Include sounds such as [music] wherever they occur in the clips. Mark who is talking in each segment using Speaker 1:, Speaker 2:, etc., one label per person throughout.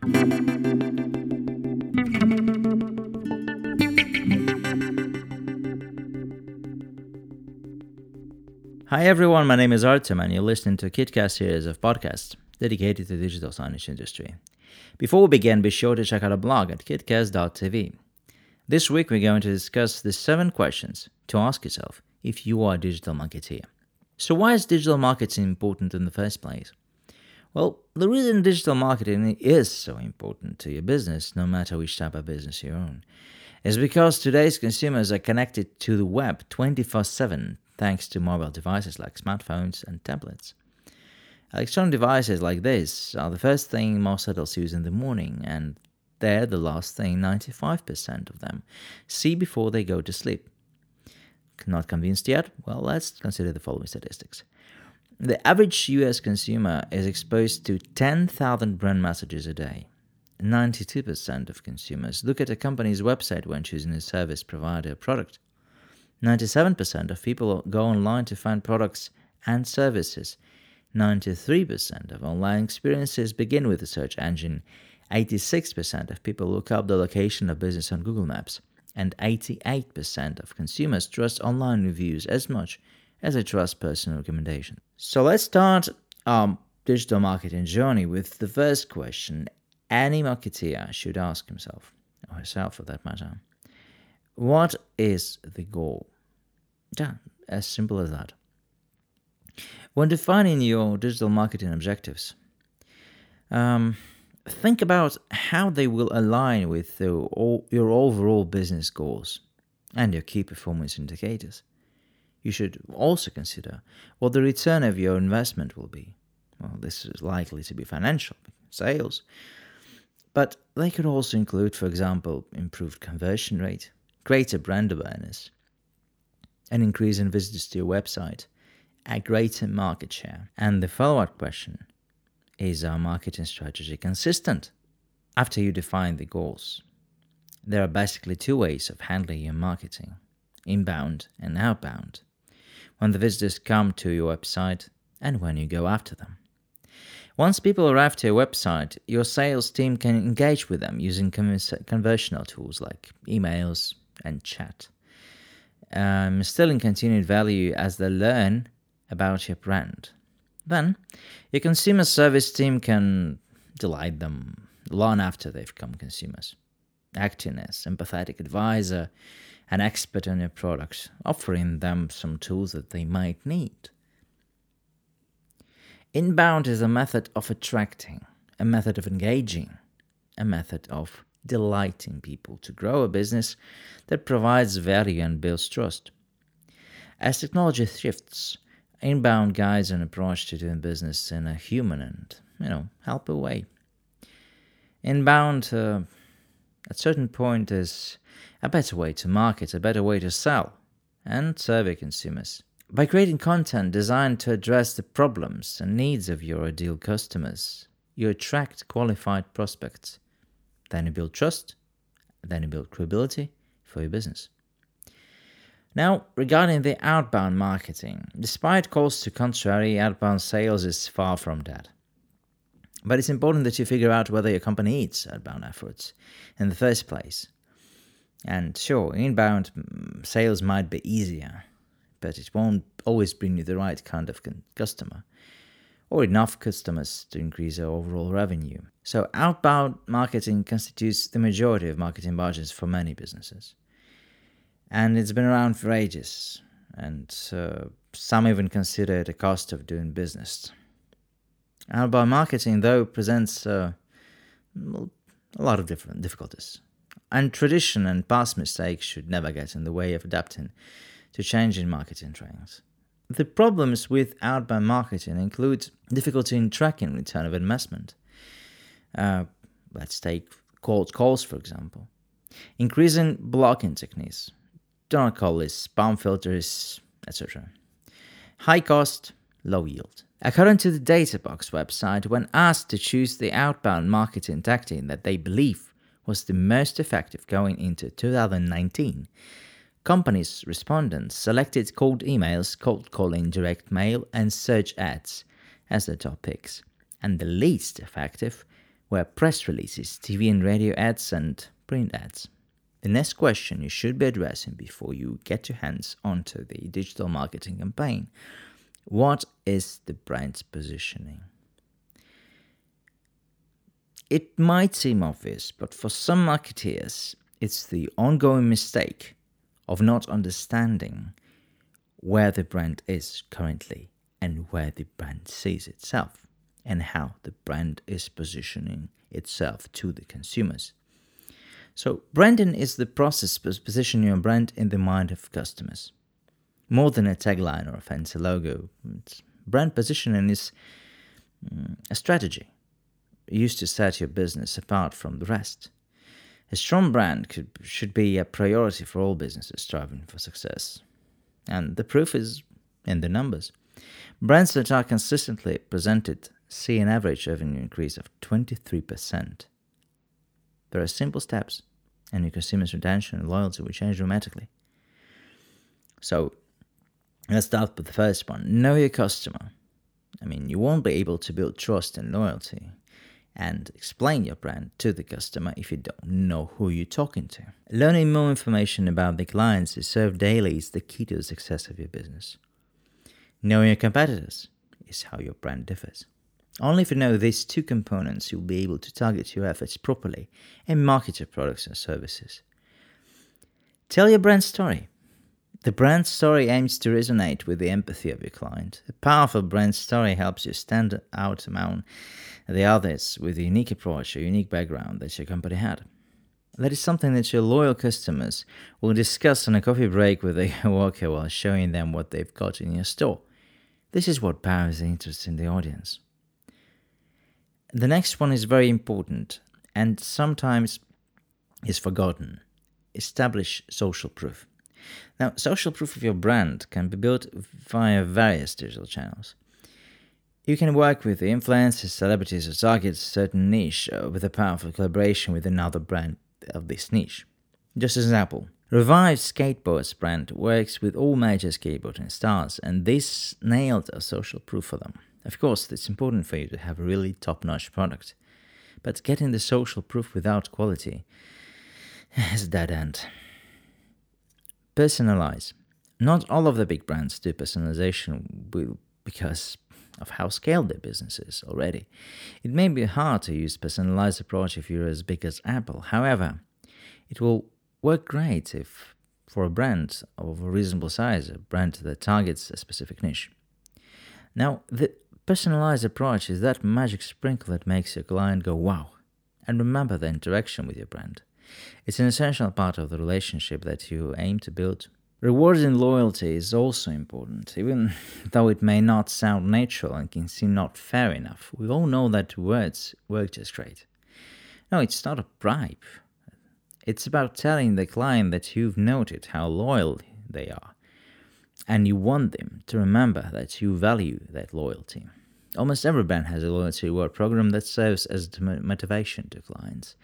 Speaker 1: Hi everyone, my name is Artem and you're listening to a KitCast series of podcasts dedicated to the digital signage industry. Before we begin, be sure to check out our blog at kitcast.tv. This week we're going to discuss the seven questions to ask yourself if you are a digital marketeer. So why is digital marketing important in the first place? Well, the reason digital marketing is so important to your business, no matter which type of business you own, is because today's consumers are connected to the web 24 7 thanks to mobile devices like smartphones and tablets. Electronic devices like this are the first thing most adults use in the morning, and they're the last thing 95% of them see before they go to sleep. Not convinced yet? Well, let's consider the following statistics. The average US consumer is exposed to 10,000 brand messages a day. 92% of consumers look at a company's website when choosing a service provider or product. 97% of people go online to find products and services. 93% of online experiences begin with a search engine. 86% of people look up the location of business on Google Maps. And 88% of consumers trust online reviews as much as they trust personal recommendation. So let's start our digital marketing journey with the first question any marketeer should ask himself, or herself for that matter. What is the goal? Yeah, as simple as that. When defining your digital marketing objectives, um, think about how they will align with the, all, your overall business goals and your key performance indicators. You should also consider what the return of your investment will be. Well, this is likely to be financial, sales, but they could also include, for example, improved conversion rate, greater brand awareness, an increase in visitors to your website, a greater market share. And the follow up question is our marketing strategy consistent? After you define the goals, there are basically two ways of handling your marketing inbound and outbound. When the visitors come to your website and when you go after them. Once people arrive to your website, your sales team can engage with them using conversational tools like emails and chat um, instilling continued value as they learn about your brand. Then, your consumer service team can delight them long after they've become consumers, acting as empathetic advisor an expert on your products, offering them some tools that they might need. Inbound is a method of attracting, a method of engaging, a method of delighting people to grow a business that provides value and builds trust. As technology shifts, inbound guides an approach to doing business in a human and, you know, helpful way. Inbound, uh, at certain point, is a better way to market, a better way to sell and serve your consumers. By creating content designed to address the problems and needs of your ideal customers, you attract qualified prospects then you build trust, then you build credibility for your business. Now, regarding the outbound marketing, despite calls to contrary, outbound sales is far from dead. But it's important that you figure out whether your company needs outbound efforts in the first place. And sure, inbound mm, sales might be easier, but it won't always bring you the right kind of customer or enough customers to increase your overall revenue. So, outbound marketing constitutes the majority of marketing budgets for many businesses. And it's been around for ages, and uh, some even consider it a cost of doing business. Outbound marketing, though, presents uh, a lot of different difficulties. And tradition and past mistakes should never get in the way of adapting to changing marketing trends. The problems with outbound marketing include difficulty in tracking return of investment. Uh, let's take cold calls, for example. Increasing blocking techniques. Do not call this spam filters, etc. High cost, low yield. According to the Databox website, when asked to choose the outbound marketing tactic that they believe was the most effective going into 2019, Companies' respondents selected cold emails, cold calling, direct mail, and search ads as the top picks, and the least effective were press releases, TV and radio ads, and print ads. The next question you should be addressing before you get your hands onto the digital marketing campaign what is the brand's positioning? It might seem obvious, but for some marketeers, it's the ongoing mistake of not understanding where the brand is currently and where the brand sees itself and how the brand is positioning itself to the consumers. So, branding is the process of positioning your brand in the mind of customers. More than a tagline or a fancy logo, brand positioning is mm, a strategy used to set your business apart from the rest. A strong brand could, should be a priority for all businesses striving for success. And the proof is in the numbers. Brands that are consistently presented see an average revenue increase of 23%. There are simple steps, and your consumers' retention and loyalty will change dramatically. So, let's start with the first one know your customer. I mean, you won't be able to build trust and loyalty and explain your brand to the customer if you don't know who you're talking to. Learning more information about the clients you serve daily is the key to the success of your business. Knowing your competitors is how your brand differs. Only if you know these two components, you'll be able to target your efforts properly and market your products and services. Tell your brand story. The brand story aims to resonate with the empathy of your client. A powerful brand story helps you stand out among the others with a unique approach or unique background that your company had. That is something that your loyal customers will discuss on a coffee break with a [laughs] worker while showing them what they've got in your store. This is what powers the interest in the audience. The next one is very important and sometimes is forgotten. Establish social proof. Now, social proof of your brand can be built via various digital channels. You can work with influencers, celebrities, or target a certain niche uh, with a powerful collaboration with another brand of this niche. Just as an example, Revived Skateboards brand works with all major skateboarding stars, and this nailed a social proof for them. Of course, it's important for you to have a really top notch product, but getting the social proof without quality [sighs] is a dead end. Personalize. Not all of the big brands do personalization because of how scaled their business is already. It may be hard to use personalized approach if you're as big as Apple. However, it will work great if for a brand of a reasonable size, a brand that targets a specific niche. Now, the personalized approach is that magic sprinkle that makes your client go wow and remember the interaction with your brand. It's an essential part of the relationship that you aim to build Rewarding loyalty is also important, even [laughs] though it may not sound natural and can seem not fair enough. We all know that words work just great. No, it's not a bribe. It's about telling the client that you've noted how loyal they are, and you want them to remember that you value that loyalty. Almost every brand has a loyalty reward program that serves as motivation to clients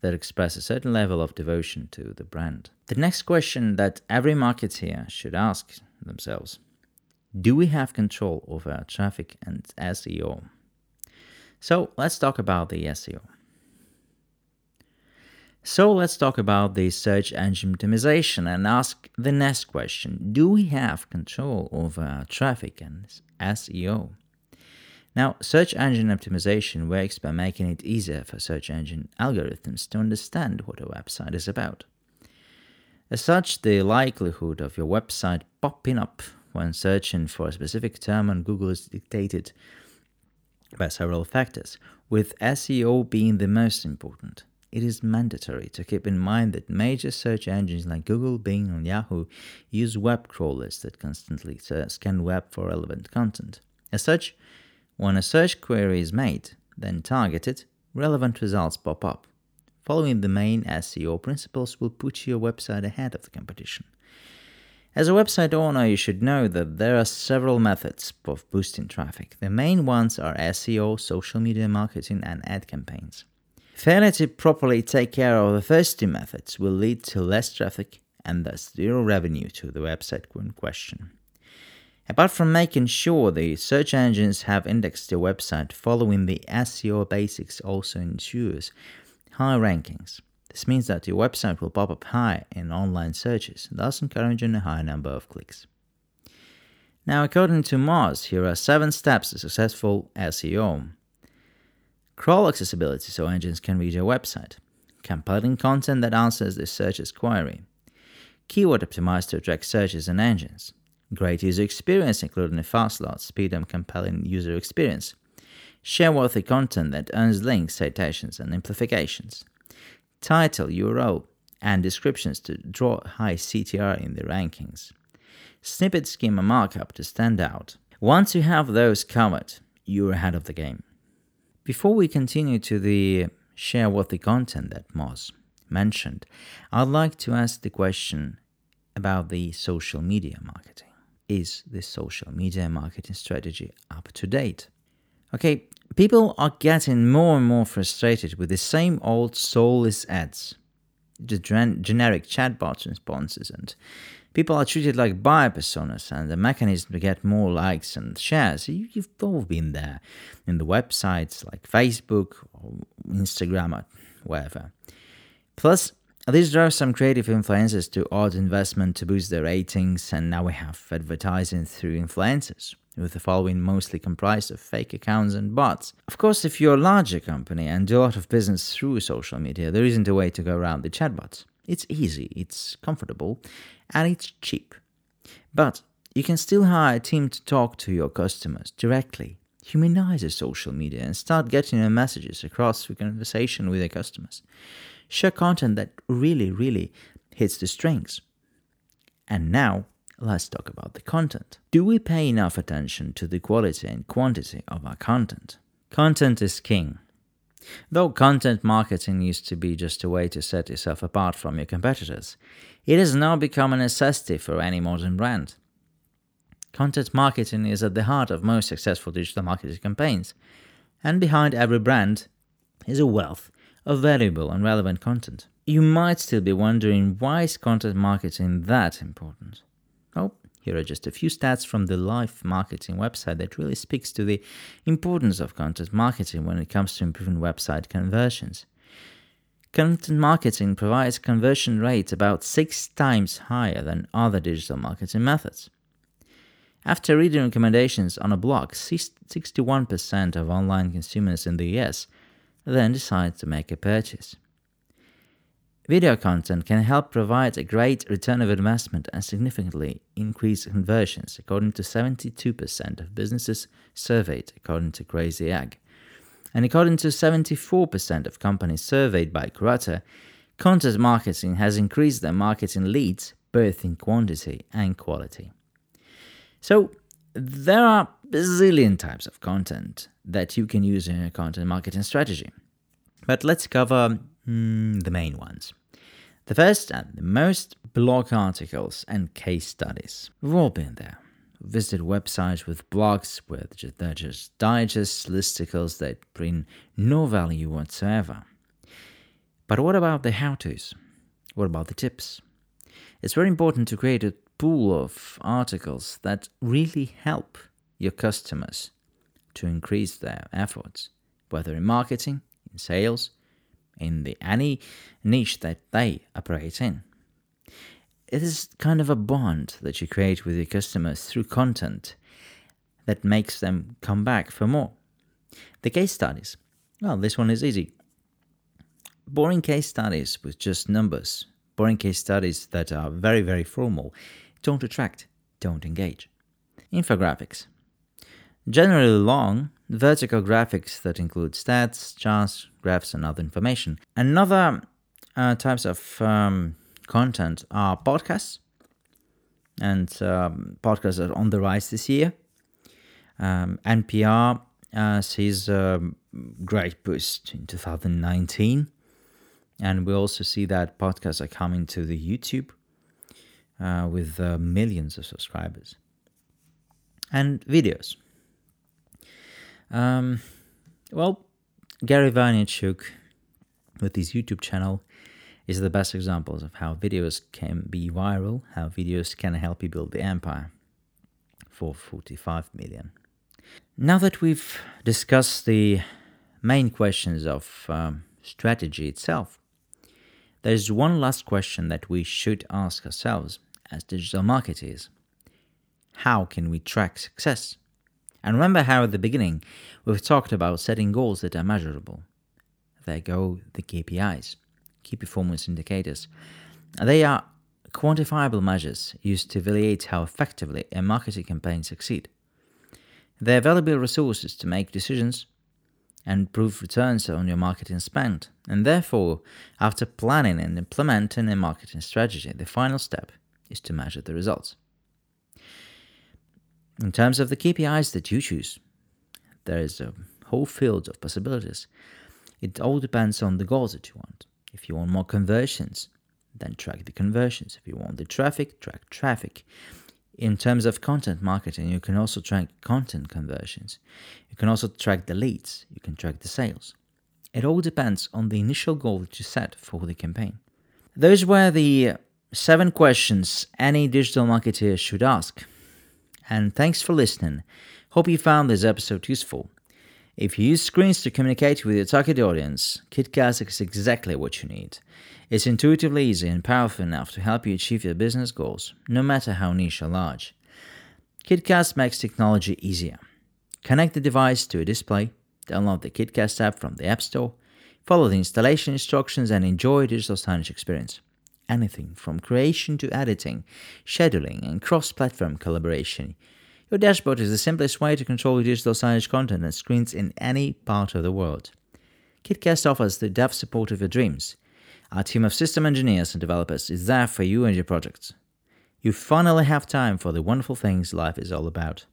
Speaker 1: that express a certain level of devotion to the brand. The next question that every marketer should ask themselves do we have control over our traffic and SEO? So let's talk about the SEO. So let's talk about the search engine optimization and ask the next question Do we have control over our traffic and SEO? Now, search engine optimization works by making it easier for search engine algorithms to understand what a website is about. As such, the likelihood of your website popping up when searching for a specific term on Google is dictated by several factors, with SEO being the most important. It is mandatory to keep in mind that major search engines like Google, Bing, and Yahoo use web crawlers that constantly scan web for relevant content. As such, when a search query is made, then targeted, relevant results pop up. Following the main SEO principles will put your website ahead of the competition. As a website owner, you should know that there are several methods of boosting traffic. The main ones are SEO, social media marketing, and ad campaigns. Failure to properly take care of the first two methods will lead to less traffic and thus zero revenue to the website in question. Apart from making sure the search engines have indexed your website, following the SEO basics also ensures high rankings. This means that your website will pop up high in online searches, thus encouraging a high number of clicks. Now, according to Moz, here are seven steps to successful SEO. Crawl accessibility so engines can read your website. Compelling content that answers the searcher's query. Keyword optimized to attract searches and engines. Great user experience, including a fast load, speed, and compelling user experience. Share worthy content that earns links, citations, and amplifications. Title, URL, and descriptions to draw high CTR in the rankings. Snippet schema markup to stand out. Once you have those covered, you're ahead of the game. Before we continue to the share worthy content that Moz mentioned, I'd like to ask the question about the social media marketing. Is the social media marketing strategy up to date? Okay, people are getting more and more frustrated with the same old soulless ads, the generic chatbot responses, and people are treated like buyer personas, and the mechanism to get more likes and shares. You, have all been there in the websites like Facebook or Instagram or wherever. Plus, this drives some creative influencers to odd investment to boost their ratings, and now we have advertising through influencers, with the following mostly comprised of fake accounts and bots. Of course, if you're a larger company and do a lot of business through social media, there isn't a way to go around the chatbots. It's easy, it's comfortable, and it's cheap. But you can still hire a team to talk to your customers directly, humanize your social media, and start getting your messages across through conversation with your customers share content that really, really hits the strings. And now, let's talk about the content. Do we pay enough attention to the quality and quantity of our content? Content is king. Though content marketing used to be just a way to set yourself apart from your competitors, it has now become a necessity for any modern brand. Content marketing is at the heart of most successful digital marketing campaigns, and behind every brand is a wealth of valuable and relevant content. You might still be wondering why is content marketing that important? Oh, here are just a few stats from the Live Marketing website that really speaks to the importance of content marketing when it comes to improving website conversions. Content marketing provides conversion rates about six times higher than other digital marketing methods. After reading recommendations on a blog, 61% of online consumers in the US then decide to make a purchase. Video content can help provide a great return of investment and significantly increase conversions, according to 72% of businesses surveyed, according to Crazy Egg. And according to 74% of companies surveyed by Curata, content marketing has increased their marketing leads both in quantity and quality. So, there are bazillion types of content that you can use in your content marketing strategy. But let's cover mm, the main ones. The first and the most blog articles and case studies. We've all been there. Visited websites with blogs where they're just digests, listicles that bring no value whatsoever. But what about the how to's? What about the tips? It's very important to create a pool of articles that really help your customers to increase their efforts, whether in marketing, in sales, in the any niche that they operate in. It is kind of a bond that you create with your customers through content that makes them come back for more. The case studies. Well, this one is easy. Boring case studies with just numbers, boring case studies that are very, very formal, don't attract, don't engage. Infographics. Generally long, vertical graphics that include stats, charts, graphs, and other information. Another uh, types of um, content are podcasts, and um, podcasts are on the rise this year. Um, NPR uh, sees a great boost in 2019, and we also see that podcasts are coming to the YouTube uh, with uh, millions of subscribers and videos. Um, well, Gary Vaynerchuk with his YouTube channel is the best examples of how videos can be viral, how videos can help you build the empire. for 45 million. Now that we've discussed the main questions of um, strategy itself, there's one last question that we should ask ourselves as digital marketers How can we track success? And remember how at the beginning we've talked about setting goals that are measurable. There go the KPIs, key performance indicators. They are quantifiable measures used to evaluate how effectively a marketing campaign succeeds. They are valuable resources to make decisions and prove returns on your marketing spend. And therefore, after planning and implementing a marketing strategy, the final step is to measure the results. In terms of the KPIs that you choose, there is a whole field of possibilities. It all depends on the goals that you want. If you want more conversions, then track the conversions. If you want the traffic, track traffic. In terms of content marketing, you can also track content conversions. You can also track the leads. You can track the sales. It all depends on the initial goal that you set for the campaign. Those were the seven questions any digital marketer should ask. And thanks for listening. Hope you found this episode useful. If you use screens to communicate with your target audience, KitCast is exactly what you need. It's intuitively easy and powerful enough to help you achieve your business goals, no matter how niche or large. KitCast makes technology easier. Connect the device to a display, download the KitCast app from the App Store, follow the installation instructions, and enjoy digital signage experience. Anything from creation to editing, scheduling, and cross platform collaboration your dashboard is the simplest way to control your digital signage content and screens in any part of the world. KitCast offers the dev support of your dreams. Our team of system engineers and developers is there for you and your projects. You finally have time for the wonderful things life is all about.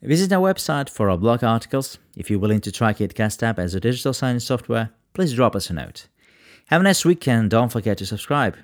Speaker 1: Visit our website for our blog articles. If you're willing to try KitCast app as a digital signage software, please drop us a note. Have a nice weekend. Don't forget to subscribe.